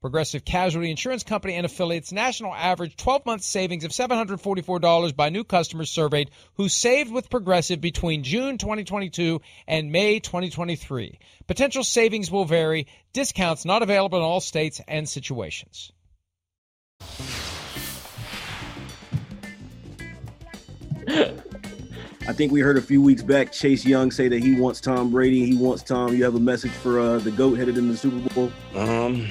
Progressive Casualty Insurance Company and affiliates national average 12 month savings of $744 by new customers surveyed who saved with Progressive between June 2022 and May 2023. Potential savings will vary, discounts not available in all states and situations. I think we heard a few weeks back Chase Young say that he wants Tom Brady. He wants Tom. You have a message for uh, the GOAT headed into the Super Bowl? Um,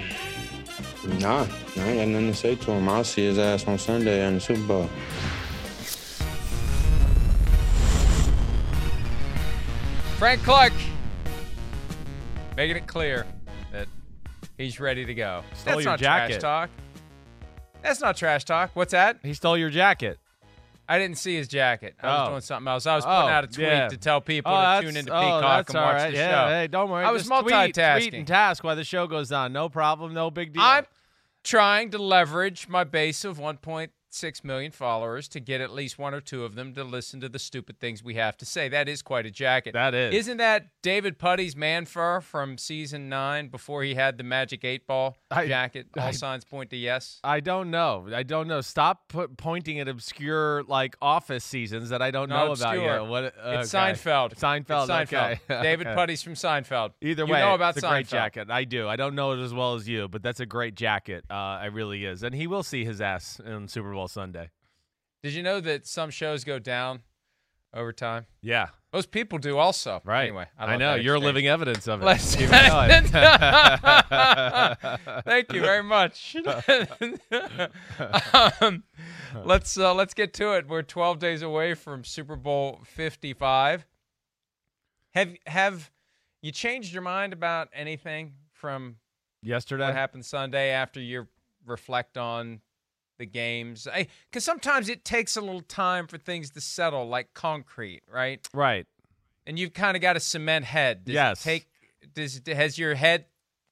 nah, I ain't got nothing to say to him. I'll see his ass on Sunday in the Super Bowl. Frank Clark making it clear that he's ready to go. Stole That's your not jacket. trash talk. That's not trash talk. What's that? He stole your jacket. I didn't see his jacket. I was Oh. doing something else. I was oh, putting Oh, out a tweet yeah. to tell people oh, to that's, tune into oh, Peacock that's and all watch right. the yeah, show. Hey, don't worry. I was Just tweet- multitasking. Tweet and task while the show goes on. No problem. No big deal. I'm trying to leverage my base of 1.6 million followers to get at least one or two of them to listen to the stupid things we have to say. That is quite a jacket. That is. Isn't that David Puddy's man fur from season nine before he had the magic eight ball I- jacket? All I- signs point to yes. I don't know. I don't know. Stop put, pointing at obscure like office seasons that I don't Not know about obscure. yet. What? It's okay. Seinfeld. Seinfeld. It's Seinfeld. Okay. David Okay. Puddy's from Seinfeld. Either you way, know about it's a great Seinfeld. jacket. I do. I don't know it as well as you, but that's a great jacket. Uh, it really is, and he will see his ass in Super Bowl Sunday. Did you know that some shows go down over time? Yeah, Most people do also. right. Anyway, I, I, know you're exchange. living evidence of it. Let's- it. Thank you very much. um, let's uh, let's get to it. We're 12 days away from Super Bowl 55. Have have you changed your mind about anything from Yesterday, what happened Sunday after you reflect on the games? Because sometimes it takes a little time for things to settle, like concrete, right? right? And you've kind of got a cement head. Does it Yes. take does has your head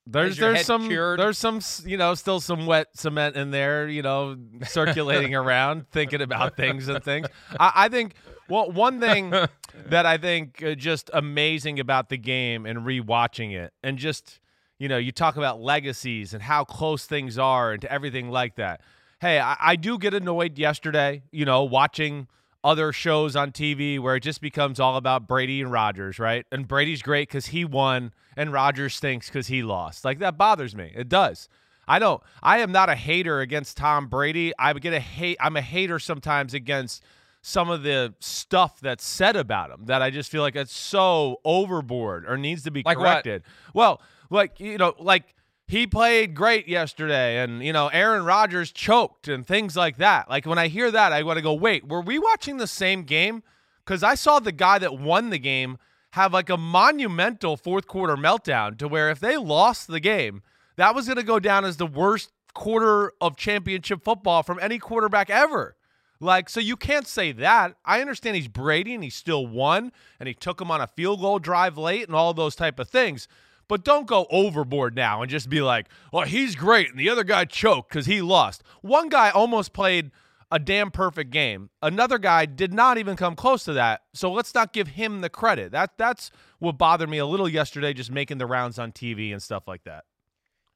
There's your there's head some cured? there's some you know still some wet cement in there you know circulating around thinking about things and things. I, I think well one thing that I think uh, just amazing about the game and rewatching it and just you know you talk about legacies and how close things are and to everything like that. Hey, I, I do get annoyed yesterday you know watching other shows on TV where it just becomes all about Brady and Rodgers, right? And Brady's great because he won, and Rodgers stinks because he lost. Like that bothers me. It does. I don't. I am not a hater against Tom Brady. I get a hate. I'm a hater sometimes against some of the stuff that's said about him that I just feel like it's so overboard or needs to be Like what? corrected. Well, like you know, like he played great yesterday and you know Aaron Rodgers choked and things like that. Like when I hear that I want to go, "Wait, were we watching the same game?" Cuz I saw the guy that won the game have like a monumental fourth quarter meltdown to where if they lost the game, that was going to go down as the worst quarter of championship football from any quarterback ever. Like, so you can't say that. I understand he's Brady and he still won and he took him on a field goal drive late and all those type of things. But don't go overboard now and just be like, well, he's great and the other guy choked because he lost. One guy almost played a damn perfect game. Another guy did not even come close to that. So let's not give him the credit. That that's what bothered me a little yesterday, just making the rounds on TV and stuff like that.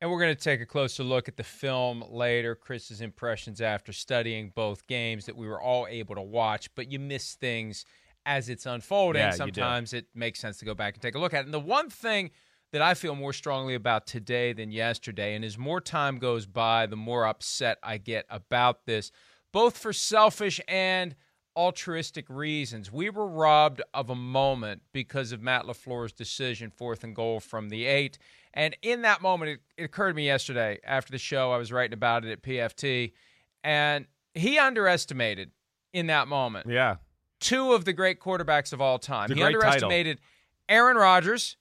And we're going to take a closer look at the film later, Chris's impressions after studying both games that we were all able to watch, but you miss things as it's unfolding. Yeah. Sometimes it makes sense to go back and take a look at it. And the one thing that I feel more strongly about today than yesterday, and as more time goes by, the more upset I get about this, both for selfish and altruistic reasons. We were robbed of a moment because of Matt LaFleur's decision, fourth and goal from the eight. And in that moment, it, it occurred to me yesterday after the show, I was writing about it at PFT, and he underestimated in that moment Yeah. two of the great quarterbacks of all time. He great title. underestimated Aaron Rodgers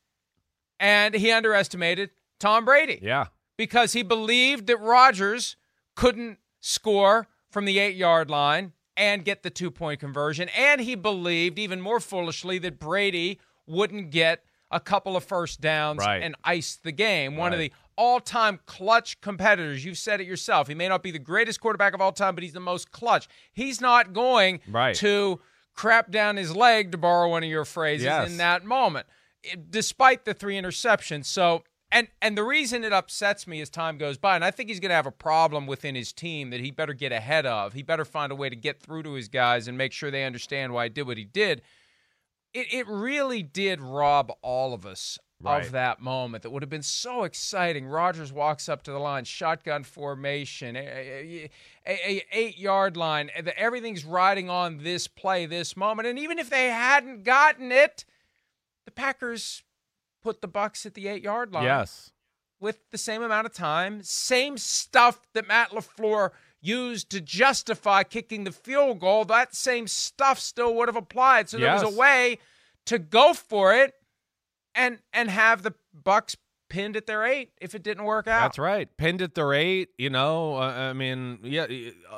and he underestimated Tom Brady Yeah. because he believed that Rodgers couldn't score from the eight yard line and get the two point conversion. And he believed, even more foolishly, that Brady wouldn't get a couple of first downs Right. and ice the game. One of the all time clutch competitors. You've said it yourself. He may not be the greatest quarterback of all time, but he's the most clutch. He's not going Right. to crap down his leg, to borrow one of your phrases, Yes. in that moment, despite the three interceptions. So, and and the reason it upsets me as time goes by, and I think he's going to have a problem within his team that he better get ahead of. He better find a way to get through to his guys and make sure they understand why he did what he did. It it really did rob all of us Right. of that moment that would have been so exciting. Rodgers walks up to the line, shotgun formation, a, a, a- eight yard line. and Everything's riding on this play, this moment. And even if they hadn't gotten it, the Packers put the Bucs at the eight yard line Yes. with the same amount of time, same stuff that Matt LaFleur used to justify kicking the field goal. That same stuff still would have applied. So there was a way to go for it and and have the Bucs pinned at their eight if it didn't work out. That's right. Pinned at their eight, you know. Uh, I mean, yeah.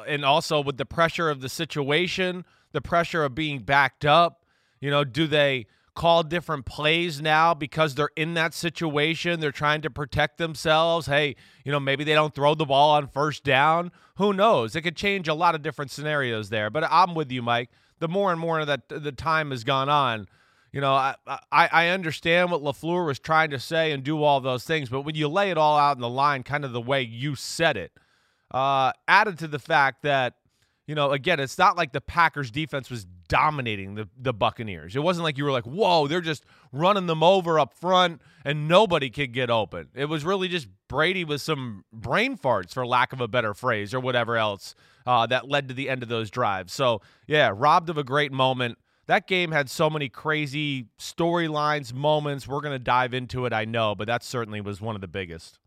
And also with the pressure of the situation, the pressure of being backed up, you know, do they call different plays now because they're in that situation? They're trying to protect themselves. Hey, you know, maybe they don't throw the ball on first down. Who knows? It could change a lot of different scenarios there. But I'm with you, Mike. The more and more that the time has gone on, you know, I, I I understand what Lafleur was trying to say and do all those things, but when you lay it all out in the line, kind of the way you said it, uh, added to the fact that you know, again, it's not like the Packers defense was dominating the, the Buccaneers. It wasn't like you were like, whoa, they're just running them over up front and nobody could get open. It was really just Brady with some brain farts, for lack of a better phrase, or whatever else uh, that led to the end of those drives. So, yeah, robbed of a great moment. That game had so many crazy storylines, moments. We're going to dive into it, I know, but that certainly was one of the biggest.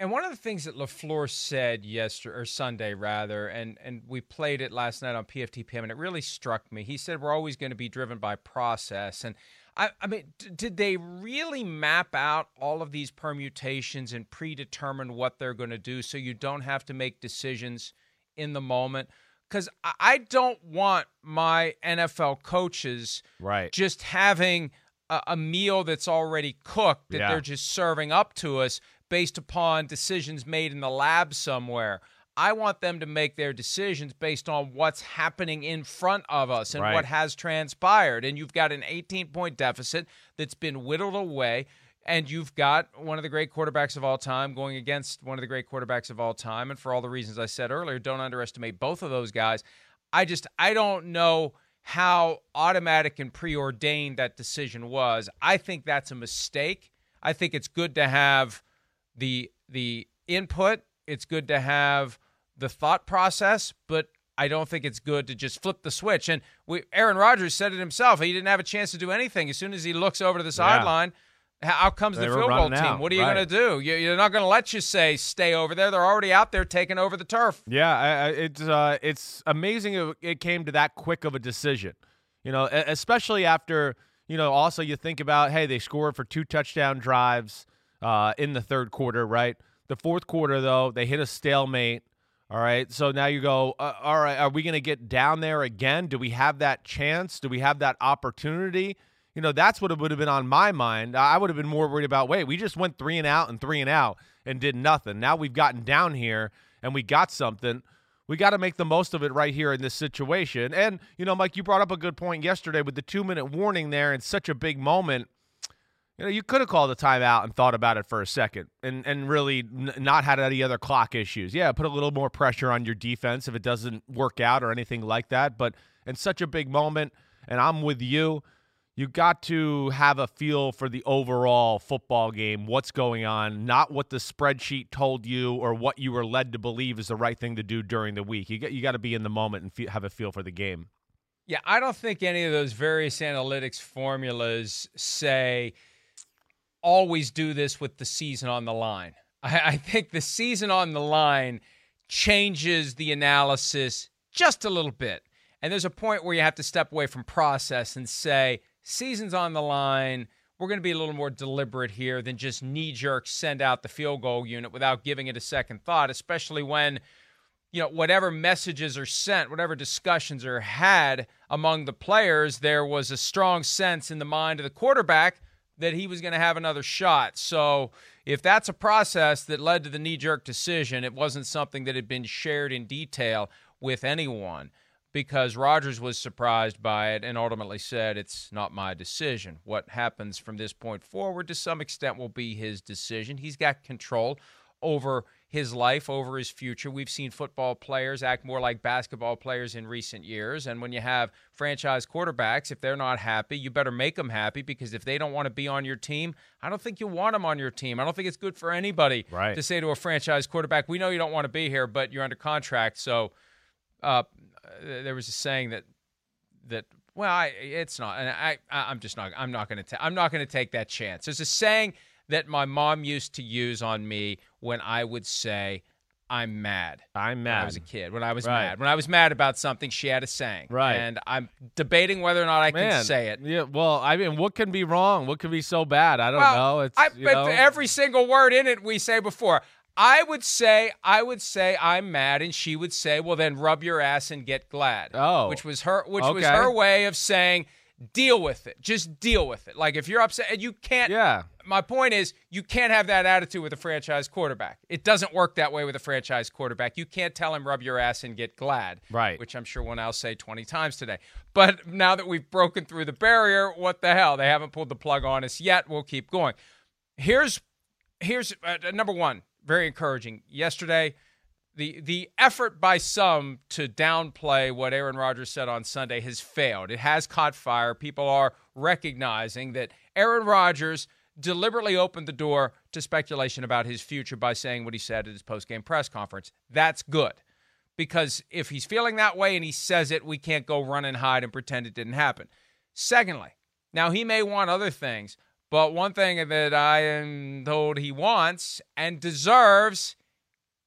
And one of the things that LaFleur said yesterday or Sunday rather, and and we played it last night on PFTPM, and it really struck me. He said we're always going to be driven by process, and I, I mean, d- did they really map out all of these permutations and predetermine what they're going to do so you don't have to make decisions in the moment? Because I I don't want my NFL coaches Right. just having a, a meal that's already cooked that Yeah. they're just serving up to us based upon decisions made in the lab somewhere. I want them to make their decisions based on what's happening in front of us and Right. what has transpired. And you've got an 18 point deficit that's been whittled away. And you've got one of the great quarterbacks of all time going against one of the great quarterbacks of all time. And for all the reasons I said earlier, don't underestimate both of those guys. I just, I don't know how automatic and preordained that decision was. I think that's a mistake. I think it's good to have the the input. It's good to have the thought process, but I don't think it's good to just flip the switch. And we, Aaron Rodgers said it himself. He didn't have a chance to do anything. As soon as he looks over to the sideline, how comes They the field goal team? out, What are you right. going to do? You- You're not going to let you say stay over there. They're already out there taking over the turf. Yeah, it's uh, it's amazing it, it came to that quick of a decision. You know, especially after you know. Also, you think about hey, they scored for two touchdown drives uh, in the third quarter, right? The fourth quarter, though, they hit a stalemate. All right, so now you go. Uh, all right, are we going to get down there again? Do we have that chance? Do we have that opportunity? You know, that's what it would have been on my mind. I would have been more worried about. Wait, we just went three and out and three and out and did nothing. Now we've gotten down here and we got something. we got to make the most of it right here in this situation. And, you know, Mike, you brought up a good point yesterday with the two minute warning there in such a big moment. You know, you could have called a timeout and thought about it for a second and, and really n- not had any other clock issues. Yeah, put a little more pressure on your defense if it doesn't work out or anything like that. But in such a big moment, and I'm with you you got to have a feel for the overall football game, what's going on, not what the spreadsheet told you or what you were led to believe is the right thing to do during the week. You got you got to be in the moment and have a feel for the game. Yeah, I don't think any of those various analytics formulas say always do this with the season on the line. I, I think the season on the line changes the analysis just a little bit. And there's a point where you have to step away from process and say, season's on the line. We're going to be a little more deliberate here than just knee jerk send out the field goal unit without giving it a second thought, especially when, you know, whatever messages are sent, whatever discussions are had among the players, there was a strong sense in the mind of the quarterback that he was going to have another shot. So if that's a process that led to the knee jerk decision, it wasn't something that had been shared in detail with anyone because Rodgers was surprised by it and ultimately said, It's not my decision. What happens from this point forward, to some extent, will be his decision. He's got control over his life, over his future. We've seen football players act more like basketball players in recent years. And when you have franchise quarterbacks, if they're not happy, you better make them happy because if they don't want to be on your team, I don't think you want them on your team. I don't think it's good for anybody right. to say to a franchise quarterback, We know you don't want to be here, but you're under contract. So, uh, there was a saying that that well, I, it's not, and I, I'm just not, I'm not going to, I'm not going to take that chance. There's a saying that my mom used to use on me when I would say, "I'm mad." I'm mad. When I was a kid. When I was right. mad. When I was mad about something, she had a saying. Right. And I'm debating whether or not I Man, can say it. Yeah. Well, I mean, what can be wrong? What can be so bad? I don't well, know. It's I, you know? every single word in it we say before. I would say, I would say I'm mad, and she would say, well, then rub your ass and get glad. Oh, which was her, which was her way of saying, deal with it. Just deal with it. Like if you're upset, and you can't. Yeah. My point is, you can't have that attitude with a franchise quarterback. It doesn't work that way with a franchise quarterback. You can't tell him rub your ass and get glad. Right. Which I'm sure we'll now say 20 times today. But now that we've broken through the barrier, what the hell? They haven't pulled the plug on us yet. We'll keep going. Here's here's uh, number one very encouraging. Yesterday, the the effort by some to downplay what Aaron Rodgers said on Sunday has failed. It has caught fire. People are recognizing that Aaron Rodgers deliberately opened the door to speculation about his future by saying what he said at his post-game press conference. That's good. Because if he's feeling that way and he says it, we can't go run and hide and pretend it didn't happen. Secondly, now he may want other things, but one thing that I am told he wants and deserves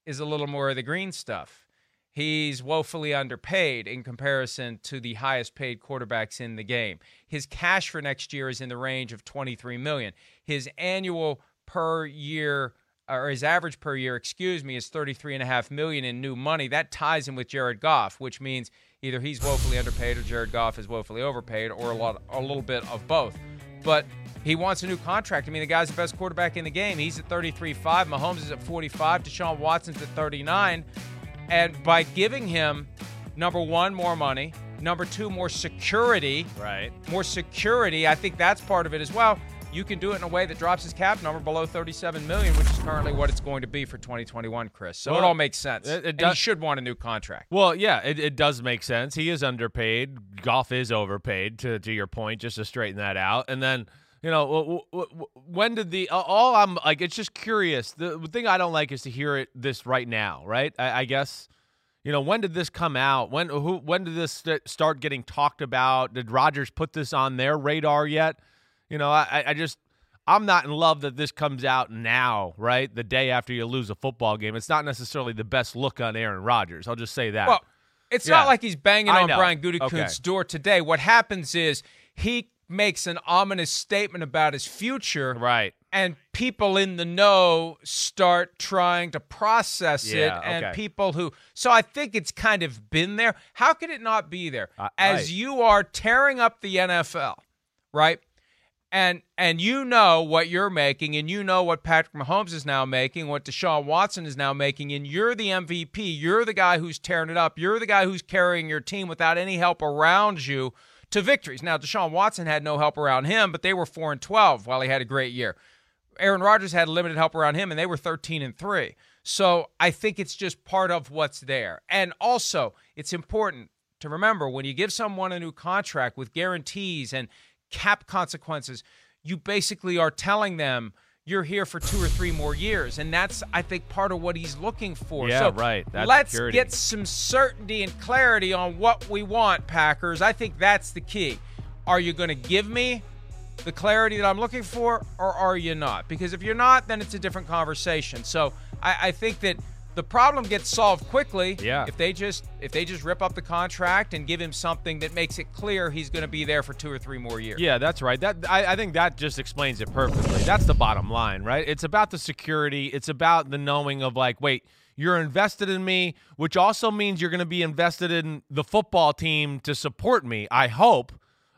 is a little more of the green stuff. He's woefully underpaid in comparison to the highest paid quarterbacks in the game. His cash for next year is in the range of 23 million. His annual per year or his average per year, excuse me, is 33 and a half million in new money. That ties him with Jared Goff, which means either he's woefully underpaid or Jared Goff is woefully overpaid or a lot a little bit of both. But he wants a new contract. I mean, the guy's the best quarterback in the game. He's at 33.5. Mahomes is at 45. Deshaun Watson's at 39. And by giving him, number one, more money, number two, more security, right? More security. I think that's part of it as well. You can do it in a way that drops his cap number below 37 million, which is currently what it's going to be for 2021, Chris. So Well, it all makes sense. it- it and does- he should want a new contract. Well, yeah, it, it does make sense. He is underpaid. Goff is overpaid. To to your point, just to straighten that out, and then you know when did the all I'm like? It's just curious. The thing I don't like is to hear it this right now, right? I, I guess. You know, when did this come out? When who when did this st- start getting talked about? Did Rodgers put this on their radar yet? You know, I, I just I'm not in love that this comes out now, right? The day after you lose a football game. It's not necessarily the best look on Aaron Rodgers. I'll just say that. Well, it's Yeah. not like he's banging I on know. Brian Gutekunst's Okay. door today. What happens is he makes an ominous statement about his future, right? And people in the know start trying to process Yeah, it, and okay. people who. So I think it's kind of been there. How could it not be there? Uh, As right. you are tearing up the NFL, right? And and you know what you're making, and you know what Patrick Mahomes is now making, what Deshaun Watson is now making, and you're the MVP. You're the guy who's tearing it up. You're the guy who's carrying your team without any help around you to victories. Now, Deshaun Watson had no help around him, but they were four and twelve while he had a great year. Aaron Rodgers had limited help around him, and they were thirteen and three. So I think it's just part of what's there. And also, it's important to remember when you give someone a new contract with guarantees and cap consequences, you basically are telling them you're here for two or three more years. And that's, I think, part of what he's looking for. Yeah, so right. That's let's security. get some certainty and clarity on what we want, Packers. I think that's the key. Are you going to give me the clarity that I'm looking for, or are you not? Because if you're not, then it's a different conversation. So I, I think that the problem gets solved quickly Yeah. if they just if they just rip up the contract and give him something that makes it clear he's going to be there for two or three more years. Yeah, that's right. That I, I think that just explains it perfectly. That's the bottom line, right? It's about the security. It's about the knowing of like, wait, you're invested in me, which also means you're going to be invested in the football team to support me. I hope.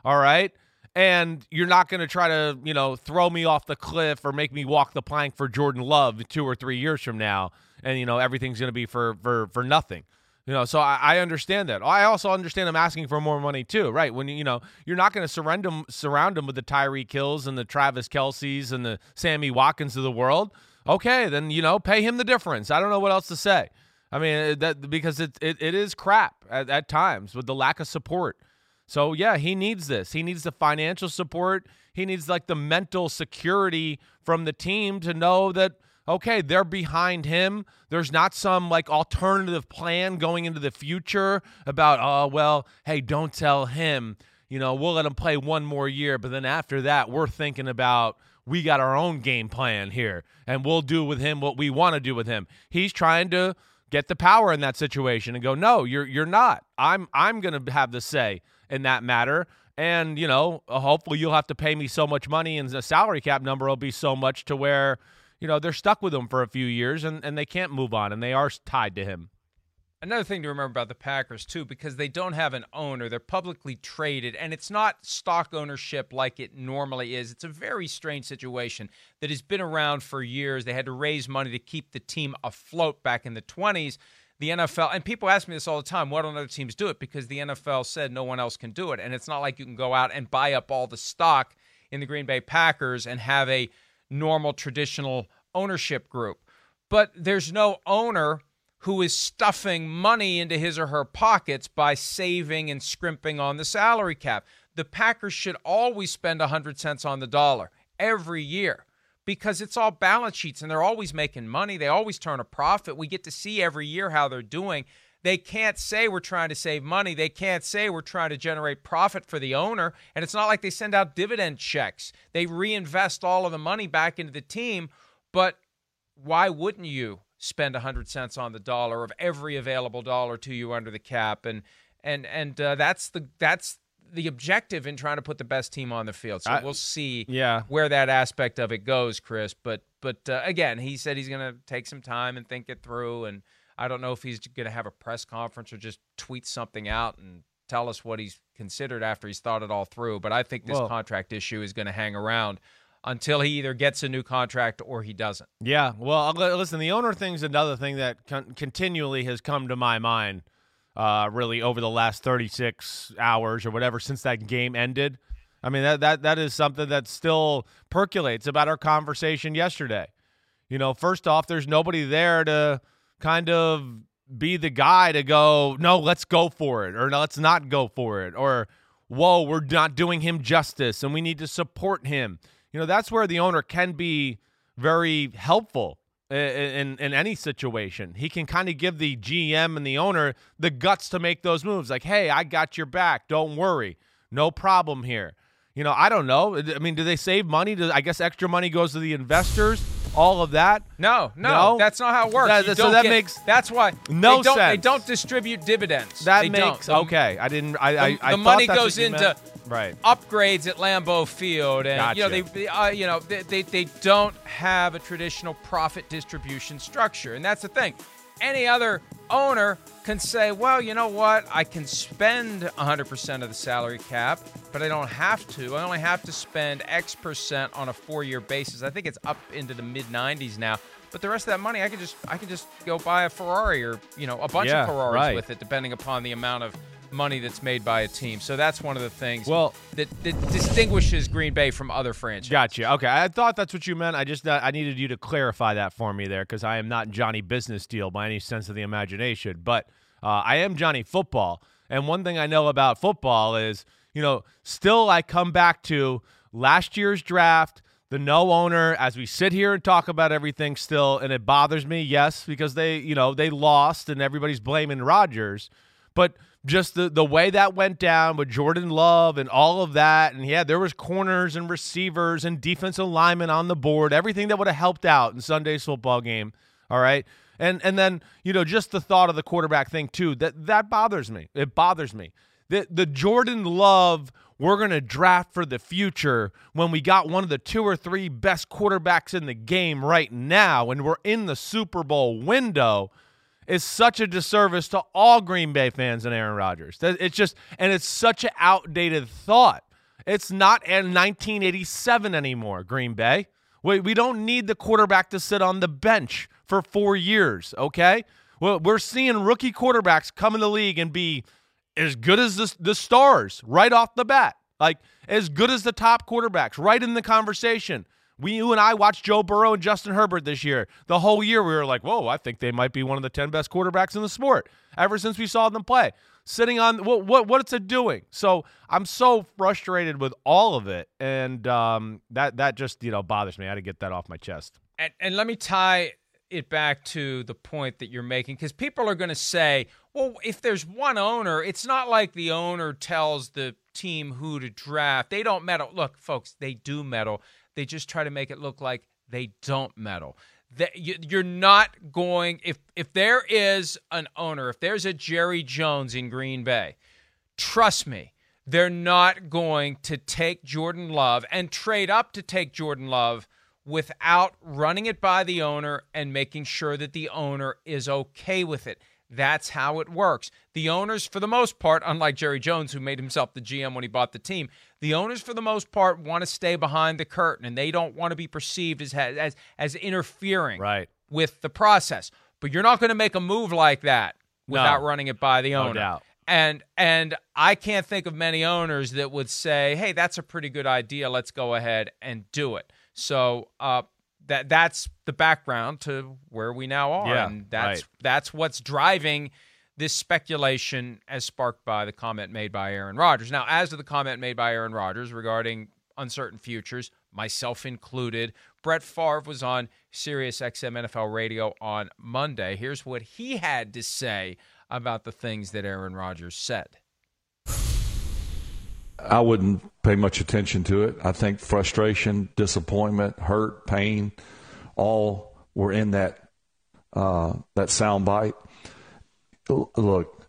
All right. And you're not going to try to, you know, throw me off the cliff or make me walk the plank for Jordan Love two or three years from now, and you know everything's going to be for for for nothing. You know, so I, I understand that. I also understand them asking for more money too, right? When you know you're not going to surround them, surround them with the Tyreek Hills and the Travis Kelces and the Sammy Watkins of the world. Okay, then you know pay him the difference. I don't know what else to say. I mean uh, that because it it, it is crap at, at times with the lack of support. So yeah, he needs this. He needs the financial support. He needs like the mental security from the team to know that okay, they're behind him. There's not some like alternative plan going into the future about oh well, hey, don't tell him. You know, we'll let him play one more year, but then after that, we're thinking about we got our own game plan here and we'll do with him what we want to do with him. He's trying to get the power in that situation and go, "No, you're you're not. I'm I'm to have the say in that matter." And, you know, hopefully you'll have to pay me so much money and the salary cap number will be so much to where, you know, they're stuck with him for a few years and, and they can't move on and they are tied to him. Another thing to remember about the Packers, too, because they don't have an owner, they're publicly traded, and it's not stock ownership like it normally is. It's a very strange situation that has been around for years. They had to raise money to keep the team afloat back in the 20s. The NFL, and people ask me this all the time why don't other teams do it? Because the NFL said no one else can do it. And it's not like you can go out and buy up all the stock in the Green Bay Packers and have a normal, traditional ownership group. But there's no owner who is stuffing money into his or her pockets by saving and scrimping on the salary cap. The Packers should always spend 100 cents on the dollar every year because it's all balance sheets and they're always making money. They always turn a profit. We get to see every year how they're doing. They can't say we're trying to save money. They can't say we're trying to generate profit for the owner. And it's not like they send out dividend checks. They reinvest all of the money back into the team. But why wouldn't you spend 100 cents on the dollar of every available dollar to you under the cap and and and uh, that's the that's the objective in trying to put the best team on the field. So I- we'll see Yeah. where that aspect of it goes, Chris. But but uh, again, he said he's going to take some time and think it through. And I don't know if he's going to have a press conference or just tweet something out and tell us what he's considered after he's thought it all through. But I think this Well- contract issue is going to hang around until he either gets a new contract or he doesn't. Yeah, well, listen, the owner thing's another thing that con- continually has come to my mind, uh, really over the last 36 hours or whatever since that game ended. I mean, that that that is something that still percolates about our conversation yesterday. You know, first off, there's nobody there to kind of be the guy to go, no, let's go for it, or no, let's not go for it, or whoa, we're not doing him justice and we need to support him. You know, that's where the owner can be very helpful i- i- in in any situation. He can kind of give the GM and the owner the guts to make those moves. Like, hey, I got your back. Don't worry. No problem here. You know, I don't know. I mean, do they save money? Do, I guess extra money goes to the investors. All of that. No, no, No? that's not how it works. That- You so don't that get- makes that's why no they don't, They sense. don't distribute dividends. That They makes don't. The- okay. I didn't. I. I, the I thought money that's goes into right. upgrades at Lambeau Field, and you know they, Gotcha. they uh, you know they, they they don't have a traditional profit distribution structure, and that's the thing. Any other owner can say, well, you know what? I can spend 100% of the salary cap, but I don't have to. I only have to spend X percent on a four-year basis. I think it's up into the mid 90s now. But the rest of that money, I can just I can just go buy a Ferrari or you know a bunch Yeah, of Ferraris right. with it, depending upon the amount of money that's made by a team. So that's one of the things Well- that, that distinguishes Green Bay from other franchises. Gotcha. Okay, I thought that's what you meant. I just uh, I needed you to clarify that for me there because I am not Johnny Business Deal by any sense of the imagination, but uh, I am Johnny Football. And one thing I know about football is, you know, still I come back to last year's draft, the no owner. As we sit here and talk about everything, still, and it bothers me, yes, because they, you know, they lost and everybody's blaming Rodgers, but just the the way that went down with Jordan Love and all of that, and yeah, there was corners and receivers and defensive linemen on the board, everything that would have helped out in Sunday's football game. All right. And and then, you know, just the thought of the quarterback thing too, that that bothers me. It bothers me. The the Jordan Love we're going to draft for the future when we got one of the two or three best quarterbacks in the game right now and we're in the Super Bowl window is such a disservice to all Green Bay fans and Aaron Rodgers. It's just, and it's such an outdated thought. It's not in 1987 anymore, Green Bay. We, we don't need the quarterback to sit on the bench for four years, okay? Well, we're seeing rookie quarterbacks come in the league and be as good as the, the stars right off the bat. Like, as good as the top quarterbacks, right in the conversation. We, you and I watched Joe Burrow and Justin Herbert this year. The whole year we were like, whoa, I think they might be one of the 10 best quarterbacks in the sport ever since we saw them play. Sitting on what what what's it doing? So I'm so frustrated with all of it, and um, that that just you know bothers me. I had to get that off my chest. And, and let me tie it back to the point that you're making because people are going to say, well, if there's one owner, it's not like the owner tells the team who to draft. They don't meddle. Look, folks, they do meddle. They just try to make it look like they don't meddle. That you- you're not going if if there is an owner, if there's a Jerry Jones in Green Bay, trust me, they're not going to take Jordan Love and trade up to take Jordan Love without running it by the owner and making sure that the owner is okay with it. That's how it works. The owners, for the most part, unlike Jerry Jones, who made himself the GM when he bought the team, the owners, for the most part, want to stay behind the curtain and they don't want to be perceived as as as interfering Right. with the process. But you're not going to make a move like that without No. running it by the No owner. doubt. And and I can't think of many owners that would say, "Hey, that's a pretty good idea. Let's go ahead and do it." So uh, that that's the background to where we now are, Yeah, and that's right. that's what's driving this speculation as sparked by the comment made by Aaron Rodgers. Now, as to the comment made by Aaron Rodgers regarding uncertain futures, myself included, Brett Favre was on Sirius XM NFL Radio on Monday. Here's what he had to say about the things that Aaron Rodgers said. I wouldn't pay much attention to it. I think frustration, disappointment, hurt, pain, all were in that uh, that sound bite. Look,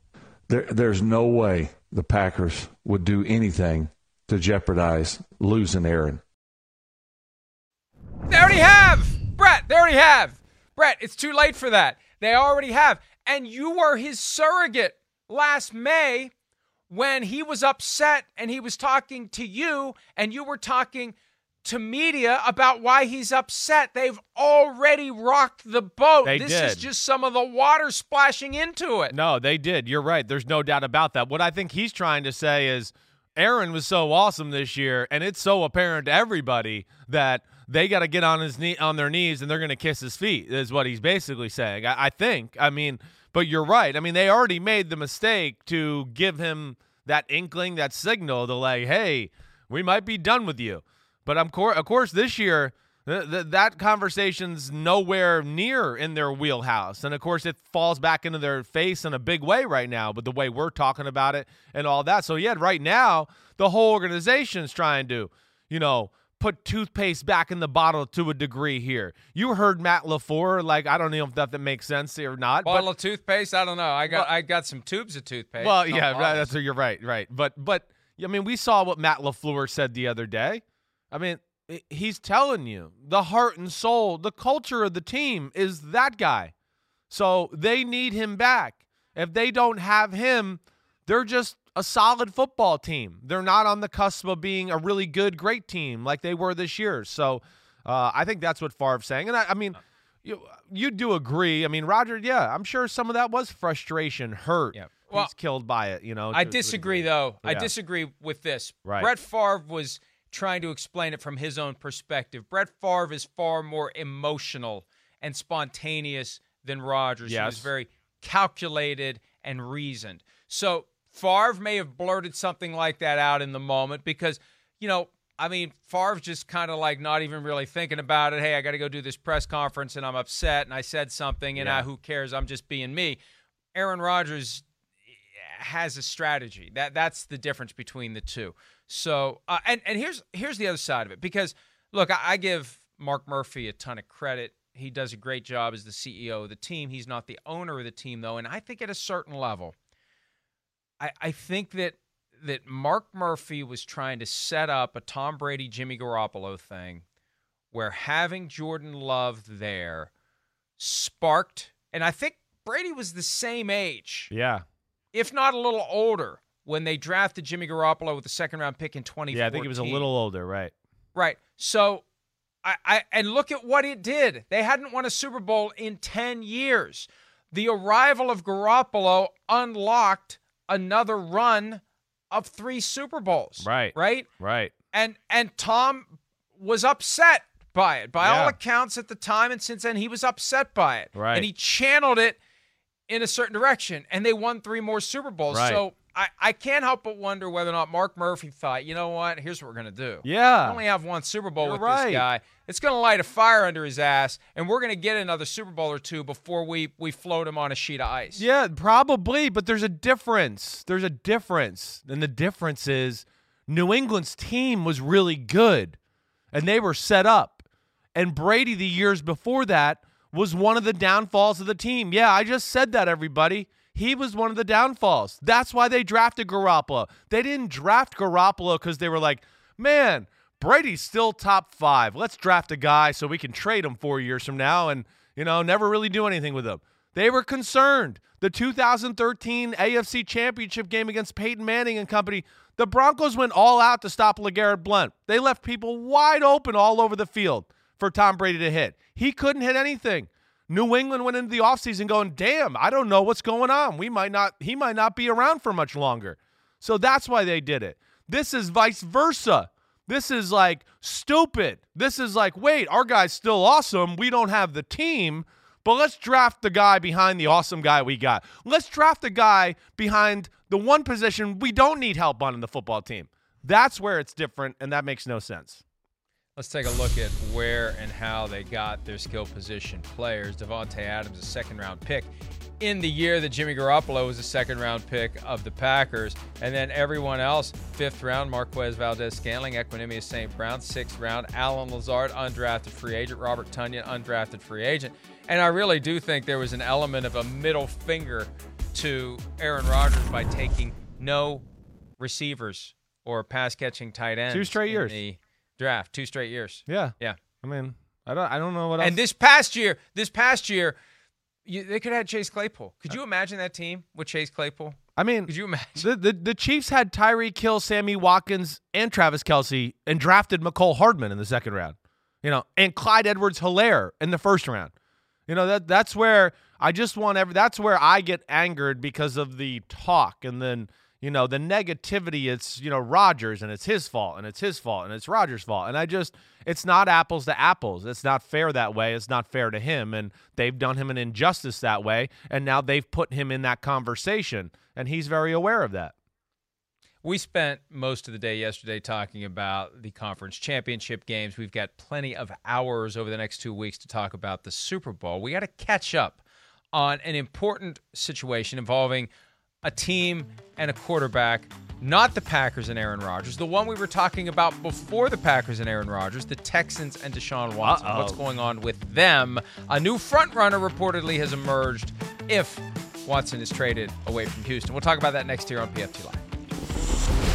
there, there's no way the Packers would do anything to jeopardize losing Aaron. They already have! Brett, they already have! Brett, it's too late for that. They already have. And you were his surrogate last May when he was upset and he was talking to you and you were talking to media about why he's upset. They've already rocked the boat. They this is just some of the water splashing into it. No, they did. You're right. There's no doubt about that. What I think he's trying to say is Aaron was so awesome this year, and it's so apparent to everybody that they got to get on his knee on their knees and they're going to kiss his feet. Is what he's basically saying. I, I think. I mean, but you're right. I mean, they already made the mistake to give him that inkling, that signal to like, hey, we might be done with you. But of course, of course, this year th- th- that conversation's nowhere near in their wheelhouse, and of course, it falls back into their face in a big way right now. But the way we're talking about it and all that, so yeah, right now the whole organization's trying to, you know. Put toothpaste back in the bottle to a degree here. You heard Matt LaFleur, like I don't know if that, that makes sense or not. but- Bottle of toothpaste? I don't know. I got I got some tubes of toothpaste. well, yeah, right, that's you're right, right. But but I mean, we saw what Matt Lafleur said the other day. I mean, he's telling you the heart and soul, the culture of the team is that guy. So they need him back. If they don't have him, they're just a solid football team. They're not on the cusp of being a really good, great team like they were this year. So uh, I think that's what Favre's saying. And I, I mean, you you do agree. I mean, Roger, yeah, I'm sure some of that was frustration, hurt. Yeah. Well, He's killed by it, you know. I to- to disagree, degree. though. I disagree with this. Right. Brett Favre was trying to explain it from his own perspective. Brett Favre is far more emotional and spontaneous than Rodgers. He was very calculated and reasoned. So Favre may have blurted something like that out in the moment because, you know, I mean, Favre's just kind of like not even really thinking about it. Hey, I got to go do this press conference and I'm upset and I said something and Yeah. uh, who cares? I'm just being me. Aaron Rodgers has a strategy. That that's the difference between the two. So, uh, and and here's here's the other side of it because look, I, I give Mark Murphy a ton of credit. He does a great job as the CEO of the team. He's not the owner of the team though, and I think at a certain level, I I think that that Mark Murphy was trying to set up a Tom Brady Jimmy Garoppolo thing where having Jordan Love there sparked and I think Brady was the same age Yeah. if not a little older, when they drafted Jimmy Garoppolo with the second round pick in 2014. Yeah, I think he was a little older, right? right. So, I, I and look at what it did. They hadn't won a Super Bowl in 10 years. The arrival of Garoppolo unlocked another run of three Super Bowls. Right. Right. Right. And and Tom was upset by it. By all accounts at the time and since then he was upset by it. Right. And he channeled it in a certain direction and they won three more Super Bowls. Right. So I, I can't help but wonder whether or not Mark Murphy thought, you know what, here's what we're gonna do. Yeah. We only have one Super Bowl You're with right. this guy. It's going to light a fire under his ass, and we're going to get another Super Bowl or two before we we float him on a sheet of ice. Yeah, probably, but there's a difference. There's a difference. And the difference is New England's team was really good and they were set up. And Brady, the years before that, was one of the downfalls of the team. Yeah, I just said that, everybody. He was one of the downfalls. That's why they drafted Garoppolo. They didn't draft Garoppolo because they were like, man, Brady's still top five. Let's draft a guy so we can trade him four years from now and, you know, never really do anything with him. They were concerned. The 2013 AFC Championship game against Peyton Manning and company, the Broncos went all out to stop LeGarrette Blunt. They left people wide open all over the field for Tom Brady to hit. He couldn't hit anything. New England went into the offseason going, damn, I don't know what's going on. We might not, he might not be around for much longer. So that's why they did it. This is vice versa. This is like stupid. This is like, wait, our guy's still awesome. We don't have the team, but let's draft the guy behind the awesome guy we got. Let's draft the guy behind the one position we don't need help on in the football team. That's where it's different, and that makes no sense. Let's take a look at where and how they got their skill position players. Davante Adams, a second round pick in the year that Jimmy Garoppolo was a second round pick of the Packers. And then everyone else, fifth round, Marquez Valdes Scantling, Equanimous St. Brown, sixth round, Allen Lazard, undrafted free agent, Robert Tonyan, undrafted free agent. And I really do think there was an element of a middle finger to Aaron Rodgers by taking no receivers or pass catching tight ends. Two straight years. the draft, two straight years. Yeah. Yeah. I mean, I don't I don't know what else. And this past year, this past year, you, they could have had Chase Claypool. Could you imagine that team with Chase Claypool? I mean, Could you imagine? the, the the Chiefs had Tyreek Hill, Sammy Watkins, and Travis Kelce, and drafted Mecole Hardman in the second round. You know, and Clyde Edwards Helaire in the first round. You know that that's where I just want every. That's where I get angered because of the talk and then you know the negativity. It's you know Rodgers and it's his fault and it's his fault and it's Rodgers' fault and I just it's not apples to apples. It's not fair that way. It's not fair to him and they've done him an injustice that way and now they've put him in that conversation and he's very aware of that. We spent most of the day yesterday talking about the conference championship games. We've got plenty of hours over the next two weeks to talk about the Super Bowl. We got to catch up on an important situation involving a team and a quarterback, not the Packers and Aaron Rodgers, the one we were talking about before the Packers and Aaron Rodgers, the Texans and Deshaun Watson. Uh-oh. What's going on with them? A new front runner reportedly has emerged if Watson is traded away from Houston. We'll talk about that next year on PFT Live.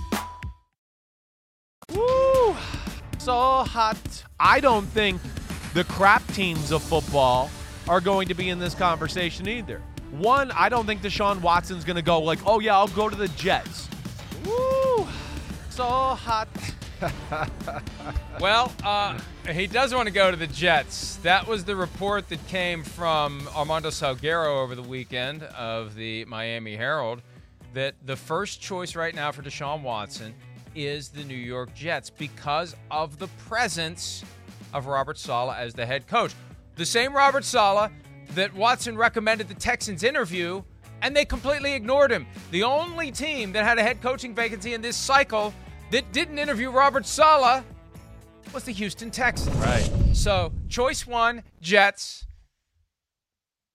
So hot. I don't think the crap teams of football are going to be in this conversation either. One, I don't think Deshaun Watson's going to go like, oh yeah, I'll go to the Jets. Woo! So hot. Well, uh, he does want to go to the Jets. That was the report that came from Armando Salguero over the weekend of the Miami Herald that the first choice right now for Deshaun Watson is the New York Jets because of the presence of Robert Saleh as the head coach. The same Robert Saleh that Watson recommended the Texans interview, and they completely ignored him. The only team that had a head coaching vacancy in this cycle that didn't interview Robert Saleh was the Houston Texans. Right. So, choice one, Jets.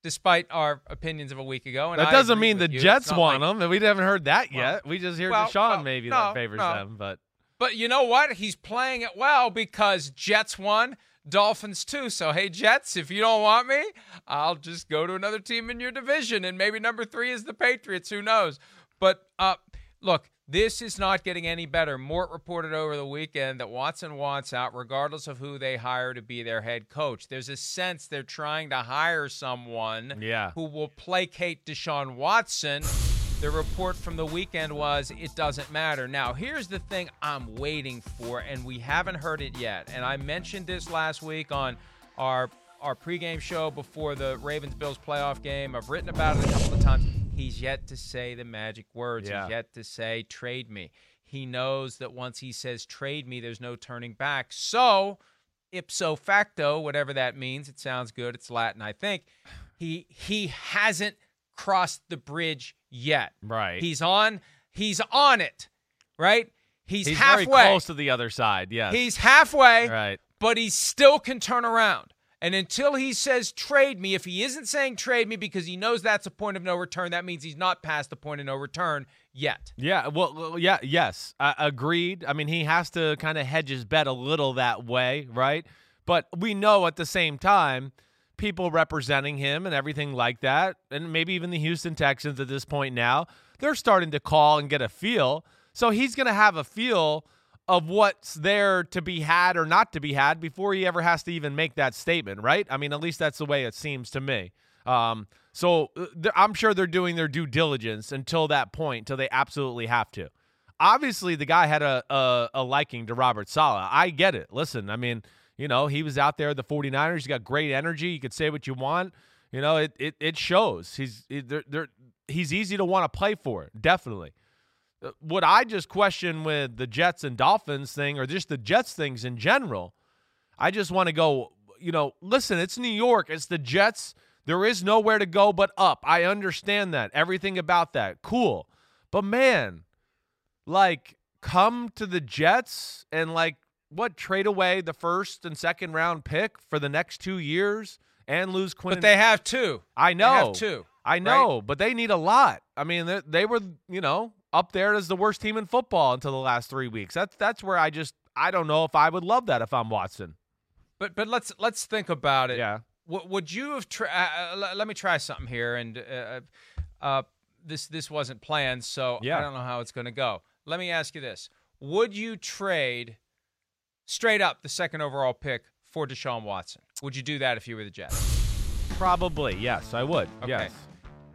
Despite our opinions of a week ago, and That I doesn't mean the you. Jets want like- them, and we haven't heard that Well, yet. We just hear well, Deshaun well, maybe no, that favors no. them, but But you know what? He's playing it well because Jets won, Dolphins too. So hey, Jets, if you don't want me, I'll just go to another team in your division, and maybe number three is the Patriots. Who knows? But uh, look, this is not getting any better. Mort reported over the weekend that Watson wants out, regardless of who they hire to be their head coach. There's a sense they're trying to hire someone Yeah. who will placate Deshaun Watson. The report from the weekend was it doesn't matter. Now, here's the thing I'm waiting for, and we haven't heard it yet. And I mentioned this last week on our our pregame show before the Ravens Bills playoff game. I've written about it a couple of times. He's yet to say the magic words. Yeah. He's yet to say trade me. He knows that once he says trade me, there's no turning back. So, ipso facto, whatever that means, it sounds good. It's Latin, I think. He he hasn't crossed the bridge yet. Right. He's on he's on it. Right? He's, he's halfway. very close to the other side. Yeah. He's halfway, right. but he still can turn around. And until he says trade me, if he isn't saying trade me because he knows that's a point of no return, that means he's not past the point of no return yet. Yeah, well, yeah, yes, uh, agreed. I mean, he has to kind of hedge his bet a little that way, right? But we know at the same time, people representing him and everything like that, and maybe even the Houston Texans at this point now, they're starting to call and get a feel. So he's going to have a feel of what's there to be had or not to be had before he ever has to even make that statement, right? I mean, at least that's the way it seems to me. Um, so uh, I'm sure they're doing their due diligence until that point, until they absolutely have to. Obviously, the guy had a, a, a liking to Robert Saleh. I get it. Listen, I mean, you know, he was out there the 49ers. He's got great energy. You could say what you want. You know, it it, it shows. He's they're, they're, he's easy to want to play for, definitely. Uh, What I just question with the Jets and Dolphins thing, or just the Jets things in general, I just want to go, you know, listen, it's New York, it's the Jets. There is nowhere to go but up. I understand that. Everything about that. Cool. But man, like come to the Jets and like what trade away the first and second round pick for the next 2 years and lose Quinn But they have two. I They have know. two, I know, but they need a lot. I mean, they, they were, you know, up there as the worst team in football until the last three weeks. That's that's where I just I don't know if I would love that if I'm Watson. But but let's let's think about it. Yeah. W- would you have? Tra- uh, uh, let me try something here, and uh, uh, this this wasn't planned, so Yeah. I don't know how it's going to go. Let me ask you this: Would you trade straight up the second overall pick for Deshaun Watson? Would you do that if you were the Jets? Probably, yes, I would. Okay. Yes.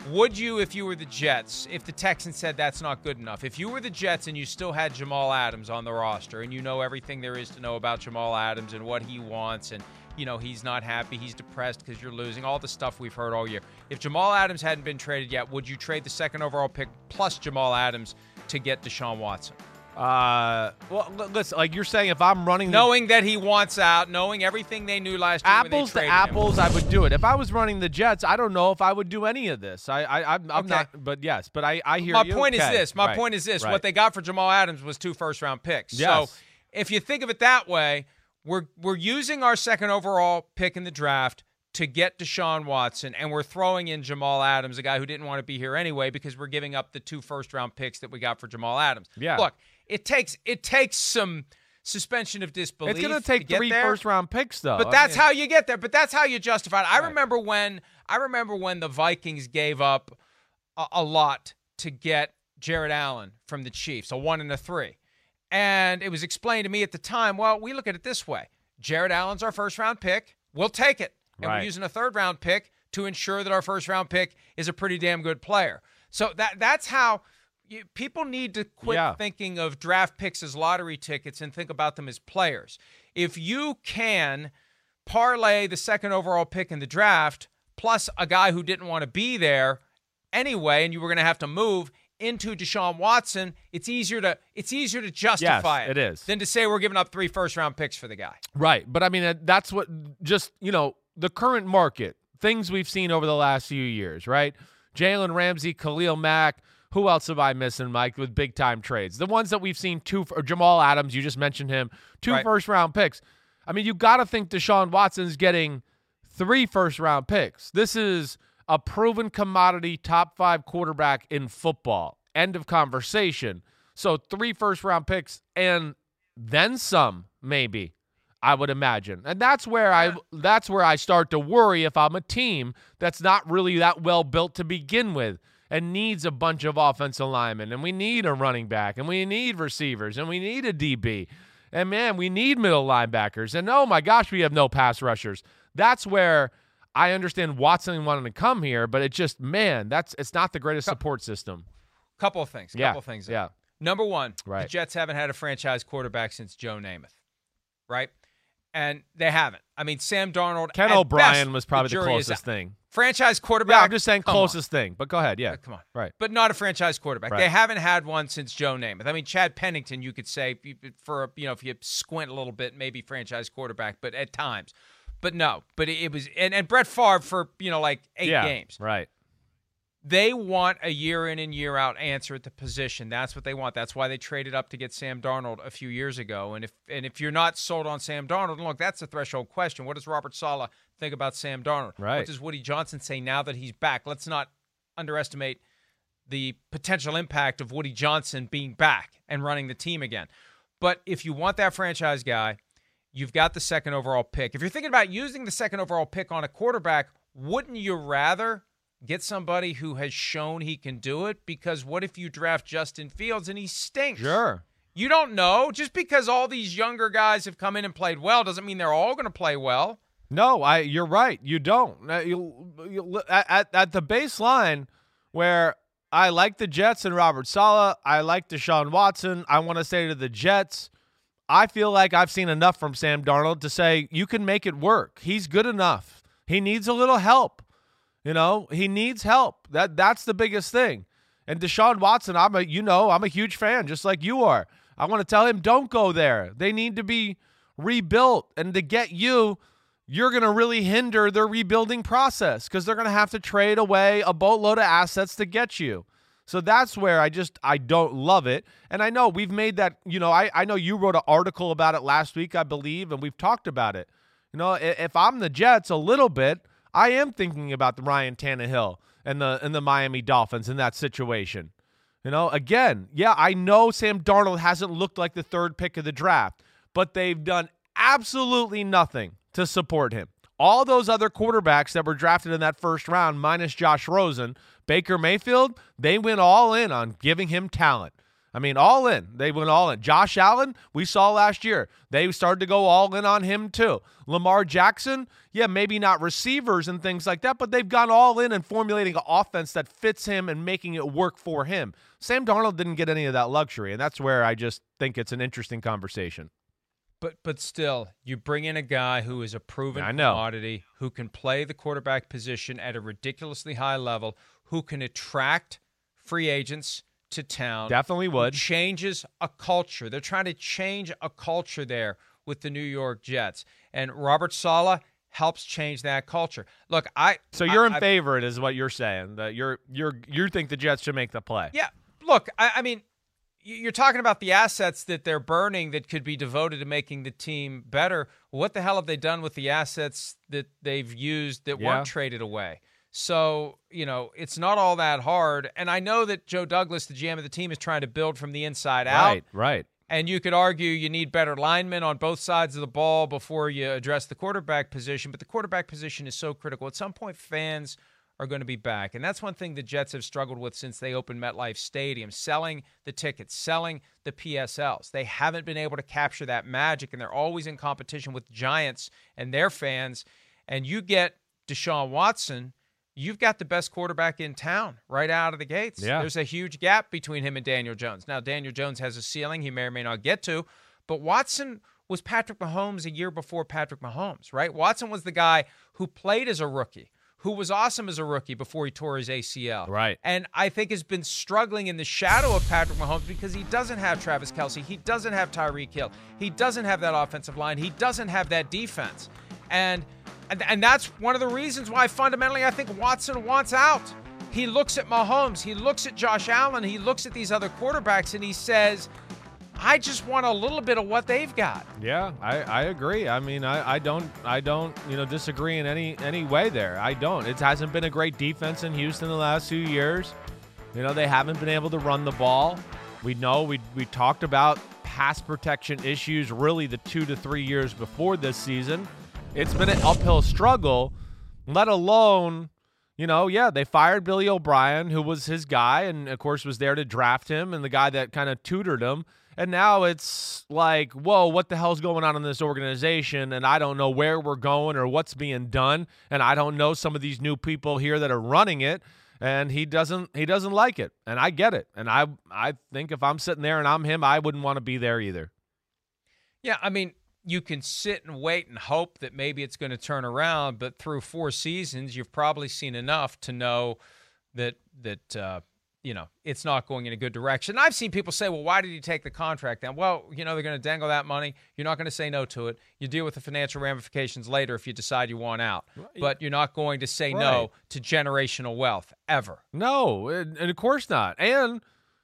Would you, if you were the Jets, if the Texans said that's not good enough, if you were the Jets and you still had Jamal Adams on the roster and you know everything there is to know about Jamal Adams and what he wants and you know he's not happy, he's depressed because you're losing, all the stuff we've heard all year. If Jamal Adams hadn't been traded yet, would you trade the second overall pick plus Jamal Adams to get Deshaun Watson? Uh, well, l- listen, like you're saying, if I'm running the Knowing that he wants out, knowing everything they knew last year, apples to traded him. apples, I would do it. If I was running the Jets, I don't know if I would do any of this. I, I, I'm, I'm Okay. not. But yes, but I, I hear my you. point is this. My Right. point is this. Right. What they got for Jamal Adams was two first round picks. Yes. So if you think of it that way, we're we're using our second overall pick in the draft to get Deshaun Watson, and we're throwing in Jamal Adams, a guy who didn't want to be here anyway, because we're giving up the two first round picks that we got for Jamal Adams. Yeah. Look, it takes it takes some suspension of disbelief. It's going to take get three there. first round picks, though. But I that's mean- how you get there. But that's how you justify it. I remember when I remember when the Vikings gave up a, a lot to get Jared Allen from the Chiefs, a one and a three. And it was explained to me at the time, well, we look at it this way. Jared Allen's our first round pick. We'll take it. And Right. we're using a third round pick to ensure that our first round pick is a pretty damn good player. So that that's how you, people need to quit Yeah. thinking of draft picks as lottery tickets and think about them as players. If you can parlay the second overall pick in the draft plus a guy who didn't want to be there anyway and you were going to have to move into Deshaun Watson, it's easier to it's easier to justify it is. than to say we're giving up three first round picks for the guy. Right. But I mean, that's what just, you know, the current market, things we've seen over the last few years, right? Jalen Ramsey, Khalil Mack. Who else am I missing, Mike, with big time trades? The ones that we've seen two, or Jamal Adams, you just mentioned him, two Right. first round picks. I mean, you got to think Deshaun Watson's getting three first round picks. This is a proven commodity top five quarterback in football. End of conversation. So three first round picks and then some, maybe. I would imagine. And that's where I that's where I start to worry if I'm a team that's not really that well built to begin with and needs a bunch of offensive linemen and we need a running back and we need receivers and we need a DB. And man, we need middle linebackers. And oh my gosh, we have no pass rushers. That's where I understand Watson wanting to come here, but it just man, that's it's not the greatest support system. Couple of things. Yeah, Couple of things. yeah. Number one, the Right. Jets haven't had a franchise quarterback since Joe Namath, right? And they haven't. I mean, Sam Darnold. Ken O'Brien best, was probably the, is closest thing. Franchise quarterback. Yeah, I'm just saying come on. closest thing. But go ahead. Yeah. Come on. Right. But not a franchise quarterback. Right. They haven't had one since Joe Namath. I mean, Chad Pennington, you could say for a- you know if you squint a little bit, maybe franchise quarterback, but at times. But no, but it, it was and, and Brett Favre for you know like eight yeah. games. Right. They want a year in and year out answer at the position. That's what they want. That's why they traded up to get Sam Darnold a few years ago. And if and if you're not sold on Sam Darnold, look, that's a threshold question. What does Robert Saleh think about Sam Darnold? Right. What does Woody Johnson say now that he's back? Let's not underestimate the potential impact of Woody Johnson being back and running the team again. But if you want that franchise guy, you've got the second overall pick. If you're thinking about using the second overall pick on a quarterback, wouldn't you rather get somebody who has shown he can do it? Because what if you draft Justin Fields and he stinks? Sure. You don't know. Just because all these younger guys have come in and played well doesn't mean they're all going to play well. No, I. You're right. You don't. You, you, at, at at the baseline, where I like the Jets and Robert Saleh, I like Deshaun Watson. I want to say to the Jets, I feel like I've seen enough from Sam Darnold to say you can make it work. He's good enough. He needs a little help. You know, he needs help. That that's the biggest thing. And Deshaun Watson, I'm a you know, I'm a huge fan, just like you are. I want to tell him, don't go there. They need to be rebuilt. And to get you, you're to really hinder their rebuilding process because they're to have to trade away a boatload of assets to get you. So that's where I just I don't love it. And I know we've made that, you know, I, I know you wrote an article about it last week, I believe, and we've talked about it. You know, if I'm the Jets a little bit, I am thinking about the Ryan Tannehill and the and the Miami Dolphins in that situation. You know, again, yeah, I know Sam Darnold hasn't looked like the third pick of the draft, but they've done absolutely nothing to support him. All those other quarterbacks that were drafted in that first round, minus Josh Rosen, Baker Mayfield, they went all in on giving him talent. I mean, all in. They went all in. Josh Allen, we saw last year. They started to go all in on him too. Lamar Jackson, yeah, maybe not receivers and things like that, but they've gone all in and formulating an offense that fits him and making it work for him. Sam Darnold didn't get any of that luxury, and that's where I just think it's an interesting conversation. But but still, you bring in a guy who is a proven I know. commodity, who can play the quarterback position at a ridiculously high level, who can attract free agents to town. Definitely would. changes a culture. They're trying to change a culture there with the New York Jets, and Robert Saleh helps change that culture. Look, I So you're in I, I- favor, it is what you're saying. That you're you're you think the Jets should make the play. Yeah, look, I, I mean, you're talking about the assets that they're burning that could be devoted to making the team better. What the hell have they done with the assets that they've used that Yeah. weren't traded away? So, you know, it's not all that hard. And I know that Joe Douglas, the GM of the team, is trying to build from the inside out. Right, right. And you could argue you need better linemen on both sides of the ball before you address the quarterback position. But the quarterback position is so critical. At some point, fans are going to be back. And that's one thing the Jets have struggled with since they opened MetLife Stadium selling the tickets, selling the PSLs. They haven't been able to capture that magic, and they're always in competition with Giants and their fans. And you get Deshaun Watson. You've got the best quarterback in town right out of the gates. Yeah. There's a huge gap between him and Daniel Jones. Now, Daniel Jones has a ceiling he may or may not get to, but Watson was Patrick Mahomes a year before Patrick Mahomes, right? Watson was the guy who played as a rookie, who was awesome as a rookie before he tore his ACL. Right. And I think has been struggling in the shadow of Patrick Mahomes because he doesn't have Travis Kelce. He doesn't have Tyreek Hill. He doesn't have that offensive line. He doesn't have that defense. And and, that's one of the reasons why fundamentally I think Watson wants out. He looks at Mahomes, he looks at Josh Allen, he looks at these other quarterbacks, and he says, I just want a little bit of what they've got. Yeah, I, I agree. I mean, I, I don't I don't you know disagree in any any way there. I don't. It hasn't been a great defense in Houston the last few years. You know, they haven't been able to run the ball. We know we we talked about pass protection issues really the two to three years before this season. It's been an uphill struggle, let alone you know, yeah, they fired Billy O'Brien, who was his guy, and of course was there to draft him, and the guy that kind of tutored him. And now it's like, whoa, what the hell's going on in this organization? And I don't know where we're going or what's being done. And I don't know some of these new people here that are running it. And he doesn't he doesn't like it. And I get it. And I I think if I'm sitting there and I'm him, I wouldn't want to be there either. Yeah, I mean, you can sit and wait and hope that maybe it's going to turn around, but through four seasons, you've probably seen enough to know that that uh, you know it's not going in a good direction. I've seen people say, "Well, why did you take the contract down?" Well, you know they're going to dangle that money. You're not going to say no to it. You deal with the financial ramifications later if you decide you want out, but you're not going to say Right. no to generational wealth ever. No, and, and of course not. And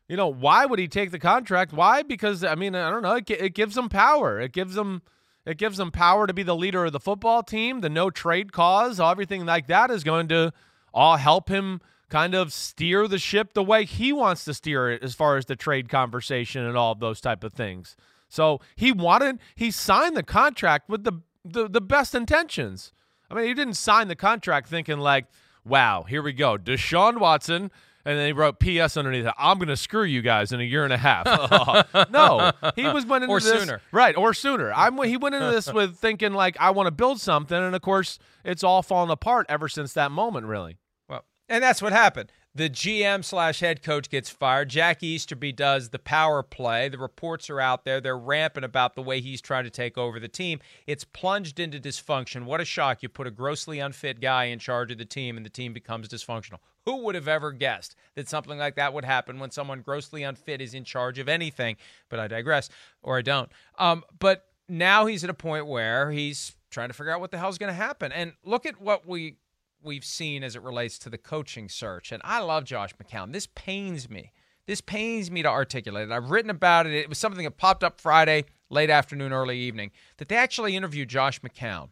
you know why would he take the contract? Why? Because I mean I don't know. It, it gives him power. It gives him it gives him power to be the leader of the football team. The no trade cause, everything like that is going to all help him kind of steer the ship the way he wants to steer it as far as the trade conversation and all those type of things. So he wanted he signed the contract with the the, the best intentions. I mean, he didn't sign the contract thinking like, "Wow, here we go, Deshaun Watson." And then he wrote P.S. underneath it. I'm going to screw you guys in a year and a half. no, he was went into Or this sooner. right or sooner. I'm he went into this with thinking like I want to build something, and of course it's all fallen apart ever since that moment. Really, Well, and that's what happened. The GM slash head coach gets fired. Jack Easterby does the power play. The reports are out there. They're rampant about the way he's trying to take over the team. It's plunged into dysfunction. What a shock. You put a grossly unfit guy in charge of the team and the team becomes dysfunctional. Who would have ever guessed that something like that would happen when someone grossly unfit is in charge of anything? But I digress, or I don't. Um, but now he's at a point where he's trying to figure out what the hell's going to happen. And look at what we we've seen as it relates to the coaching search. And I love Josh McCown. This pains me. This pains me to articulate it. I've written about it. It was something that popped up Friday, late afternoon, early evening, that they actually interviewed Josh McCown,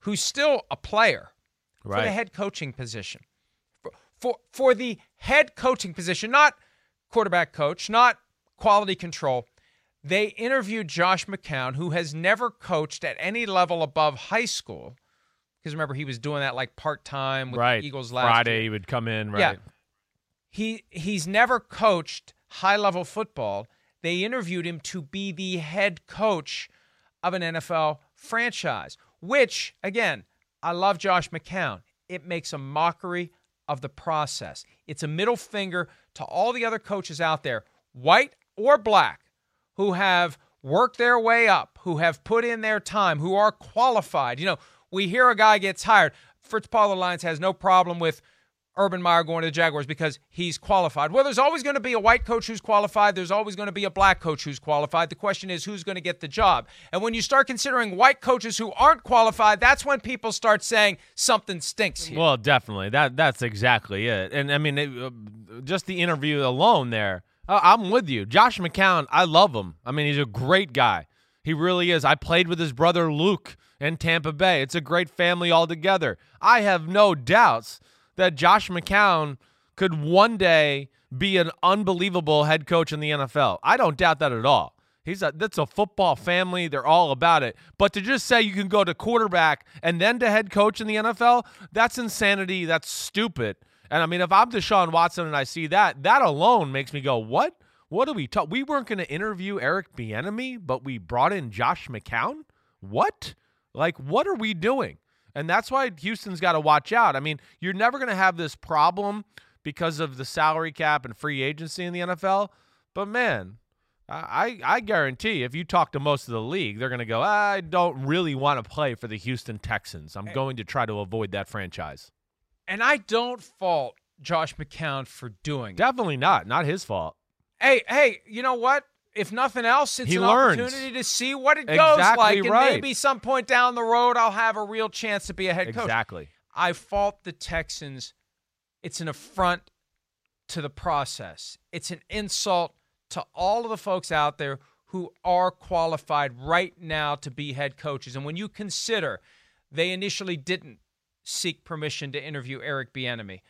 who's still a player for the head coaching position. For, for, for the head coaching position, not quarterback coach, not quality control, they interviewed Josh McCown, who has never coached at any level above high school. Because remember, he was doing that like part time with right. the Eagles last Friday year. he would come in. Right. Yeah. He he's never coached high level football. They interviewed him to be the head coach of an NFL franchise, which again, I love Josh McCown. It makes a mockery of the process. It's a middle finger to all the other coaches out there, white or black, who have worked their way up, who have put in their time, who are qualified. You know, we hear a guy gets hired. Fritz Pollard Alliance has no problem with Urban Meyer going to the Jaguars because he's qualified. Well, there's always going to be a white coach who's qualified. There's always going to be a black coach who's qualified. The question is who's going to get the job. And when you start considering white coaches who aren't qualified, that's when people start saying something stinks here. Well, definitely. That that's exactly it. And I mean, it, uh, just the interview alone there. I'm with you, Josh McCown. I love him. I mean, he's a great guy. He really is. I played with his brother Luke in Tampa Bay. It's a great family altogether. I have no doubts that Josh McCown could one day be an unbelievable head coach in the NFL. I don't doubt that at all. He's a that's a football family. They're all about it. But to just say you can go to quarterback and then to head coach in the NFL, that's insanity. That's stupid. And I mean, if I'm Deshaun Watson and I see that, that alone makes me go, "What? What are we talking? We weren't going to interview Eric Bieniemy, but we brought in Josh McCown. What? Like, what are we doing?" And that's why Houston's got to watch out. I mean, you're never going to have this problem because of the salary cap and free agency in the NFL. But man, I I guarantee if you talk to most of the league, they're going to go, I don't really want to play for the Houston Texans. I'm going to try to avoid that franchise. And I don't fault Josh McCown for doing it. Definitely not. Not his fault. Hey, hey, you know what? If nothing else, it's He an learns. opportunity to see what it goes Exactly like. And maybe some point down the road, I'll have a real chance to be a head coach. Exactly. I fault the Texans. It's an affront to the process. It's an insult to all of the folks out there who are qualified right now to be head coaches. And when you consider they initially didn't seek permission to interview Eric Bieniemy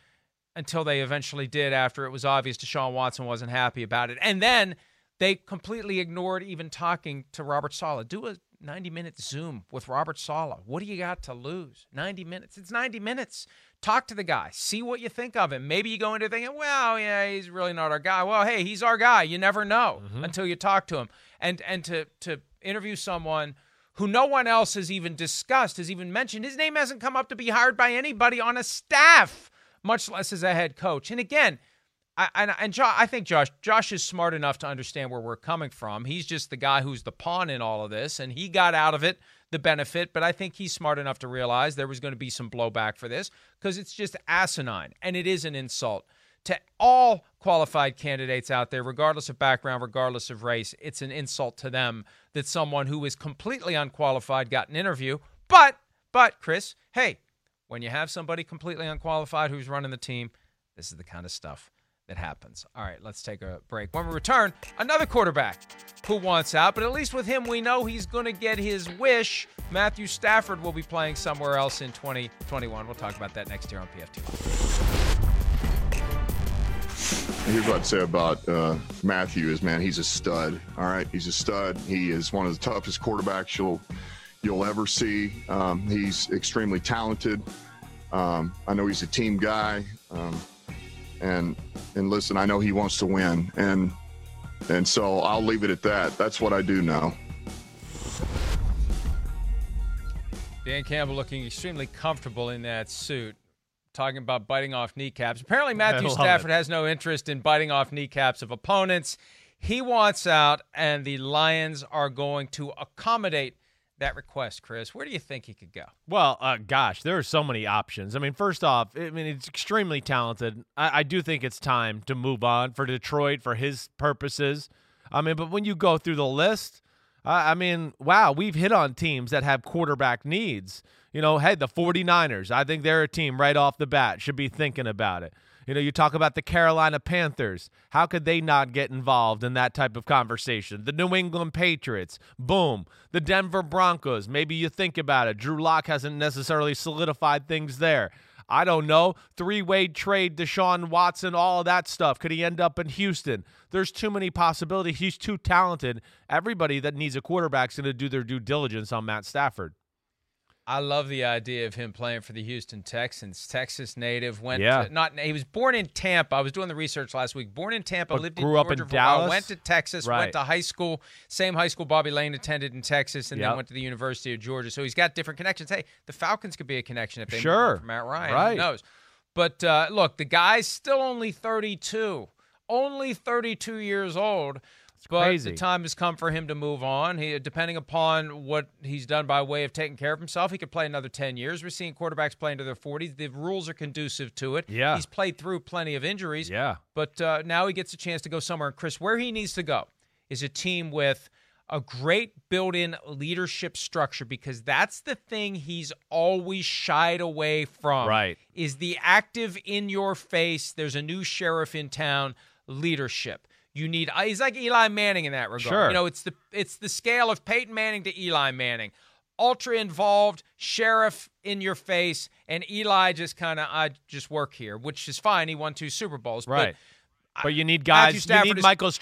until they eventually did after it was obvious Deshaun Watson wasn't happy about it. And then they completely ignored even talking to Robert Saleh. Do a 90 minute Zoom with Robert Saleh. What do you got to lose? 90 minutes. It's 90 minutes. Talk to the guy. See what you think of him. Maybe you go into thinking, well, yeah, he's really not our guy. Well, hey, he's our guy. You never know mm-hmm. until you talk to him. And and to to interview someone who no one else has even discussed, has even mentioned. His name hasn't come up to be hired by anybody on a staff, much less as a head coach. And again, I, and, and jo- I think Josh Josh is smart enough to understand where we're coming from. He's just the guy who's the pawn in all of this, and he got out of it the benefit. But I think he's smart enough to realize there was going to be some blowback for this because it's just asinine, and it is an insult to all qualified candidates out there, regardless of background, regardless of race. It's an insult to them that someone who is completely unqualified got an interview. But but Chris, hey, when you have somebody completely unqualified who's running the team, this is the kind of stuff that happens. All right, let's take a break. When we return, another quarterback who wants out, but at least with him, we know he's going to get his wish. Matthew Stafford will be playing somewhere else in 2021. We'll talk about that next year on PFT. Here's what I'd say about uh, Matthew is, man, he's a stud. All right, he's a stud. He is one of the toughest quarterbacks you'll you'll ever see. Um, he's extremely talented. Um, I know he's a team guy, um, and and listen, I know he wants to win, and and so I'll leave it at that. That's what I do know. Dan Campbell looking extremely comfortable in that suit, talking about biting off kneecaps. Apparently, Matthew Stafford it. has no interest in biting off kneecaps of opponents. He wants out, and the Lions are going to accommodate that request. Chris, where do you think he could go? Well, uh, gosh, there are so many options. I mean, first off, I mean, it's extremely talented. I, I do think it's time to move on for Detroit for his purposes. I mean, but when you go through the list, I I mean, wow, we've hit on teams that have quarterback needs. You know, hey, the 49ers, I think they're a team right off the bat, should be thinking about it. You know, you talk about the Carolina Panthers. How could they not get involved in that type of conversation? The New England Patriots, boom. The Denver Broncos, maybe you think about it. Drew Lock hasn't necessarily solidified things there. I don't know. Three way trade, Deshaun Watson, all of that stuff. Could he end up in Houston? There's too many possibilities. He's too talented. Everybody that needs a quarterback is going to do their due diligence on Matt Stafford. I love the idea of him playing for the Houston Texans. Texas native, went Yeah. to, not he was born in Tampa. I was doing the research last week. Born in Tampa, But lived grew in up in Georgia for a while, Dallas? went to Texas, Right. went to high school, same high school Bobby Layne attended in Texas, and Yep. then went to the University of Georgia. So he's got different connections. Hey, the Falcons could be a connection if they move Sure. from Matt Ryan. Right. Who knows? But uh, look, the guy's still only 32, only 32 years old. But crazy. the time has come for him to move on. He, depending upon what he's done by way of taking care of himself, he could play another 10 years. We're seeing quarterbacks play into their 40s. The rules are conducive to it. Yeah. He's played through plenty of injuries. Yeah. But uh, now he gets a chance to go somewhere. And Chris, where he needs to go is a team with a great built-in leadership structure because that's the thing he's always shied away from. Right. Is the active in your face, there's a new sheriff in town leadership. You need uh, he's like Eli Manning in that regard. Sure. You know, it's the it's the scale of Peyton Manning to Eli Manning. Ultra involved, sheriff in your face, and Eli just kind of I just work here, which is fine. He won two Super Bowls, Right. But you need guys, you need is- Michael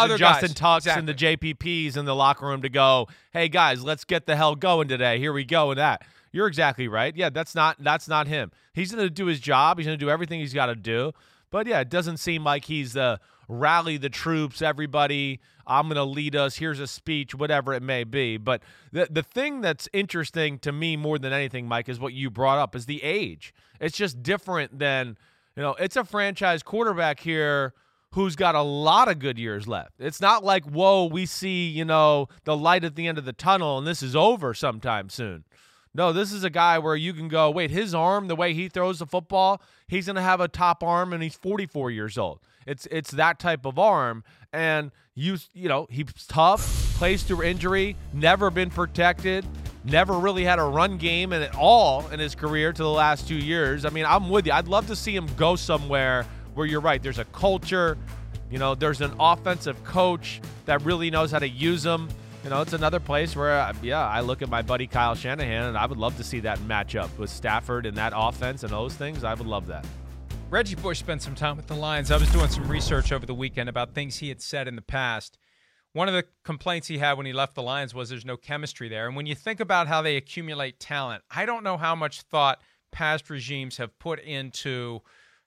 other and Justin guys. Tucks Exactly. and the JPPs in the locker room to go, hey guys, let's get the hell going today. Here we go and that. You're exactly right. Yeah, that's not that's not him. He's going to do his job. He's going to do everything he's got to do. But yeah, it doesn't seem like he's the rally the troops, everybody. I'm going to lead us. Here's a speech, whatever it may be. But the the thing that's interesting to me more than anything, Mike, is what you brought up is the age. It's just different than you know. It's a franchise quarterback here who's got a lot of good years left. It's not like, whoa, we see, you know, the light at the end of the tunnel and this is over sometime soon. No, this is a guy where you can go, wait, his arm, the way he throws the football, he's going to have a top arm and he's 44 years old. It's it's that type of arm and you you know, he's tough, plays through injury, never been protected, never really had a run game at all in his career to the last 2 years. I mean, I'm with you. I'd love to see him go somewhere where you're right, there's a culture, you know, there's an offensive coach that really knows how to use them. You know, it's another place where, uh, yeah, I look at my buddy Kyle Shanahan, and I would love to see that matchup with Stafford and that offense and those things. I would love that. Reggie Bush spent some time with the Lions. I was doing some research over the weekend about things he had said in the past. One of the complaints he had when he left the Lions was there's no chemistry there. And when you think about how they accumulate talent, I don't know how much thought past regimes have put into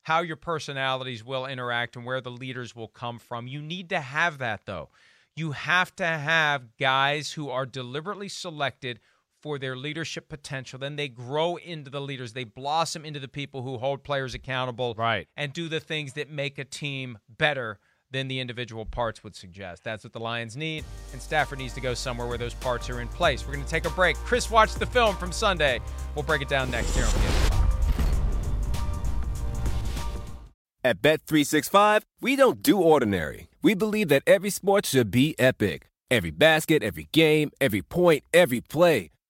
how your personalities will interact and where the leaders will come from. You need to have that, though. You have to have guys who are deliberately selected for their leadership potential. Then they grow into the leaders. They blossom into the people who hold players accountable right. and do the things that make a team better than the individual parts would suggest. That's what the Lions need, and Stafford needs to go somewhere where those parts are in place. We're going to take a break. Chris watched the film from Sunday. We'll break it down next here on PFT. At Bet365, we don't do ordinary. We believe that every sport should be epic. Every basket, every game, every point, every play.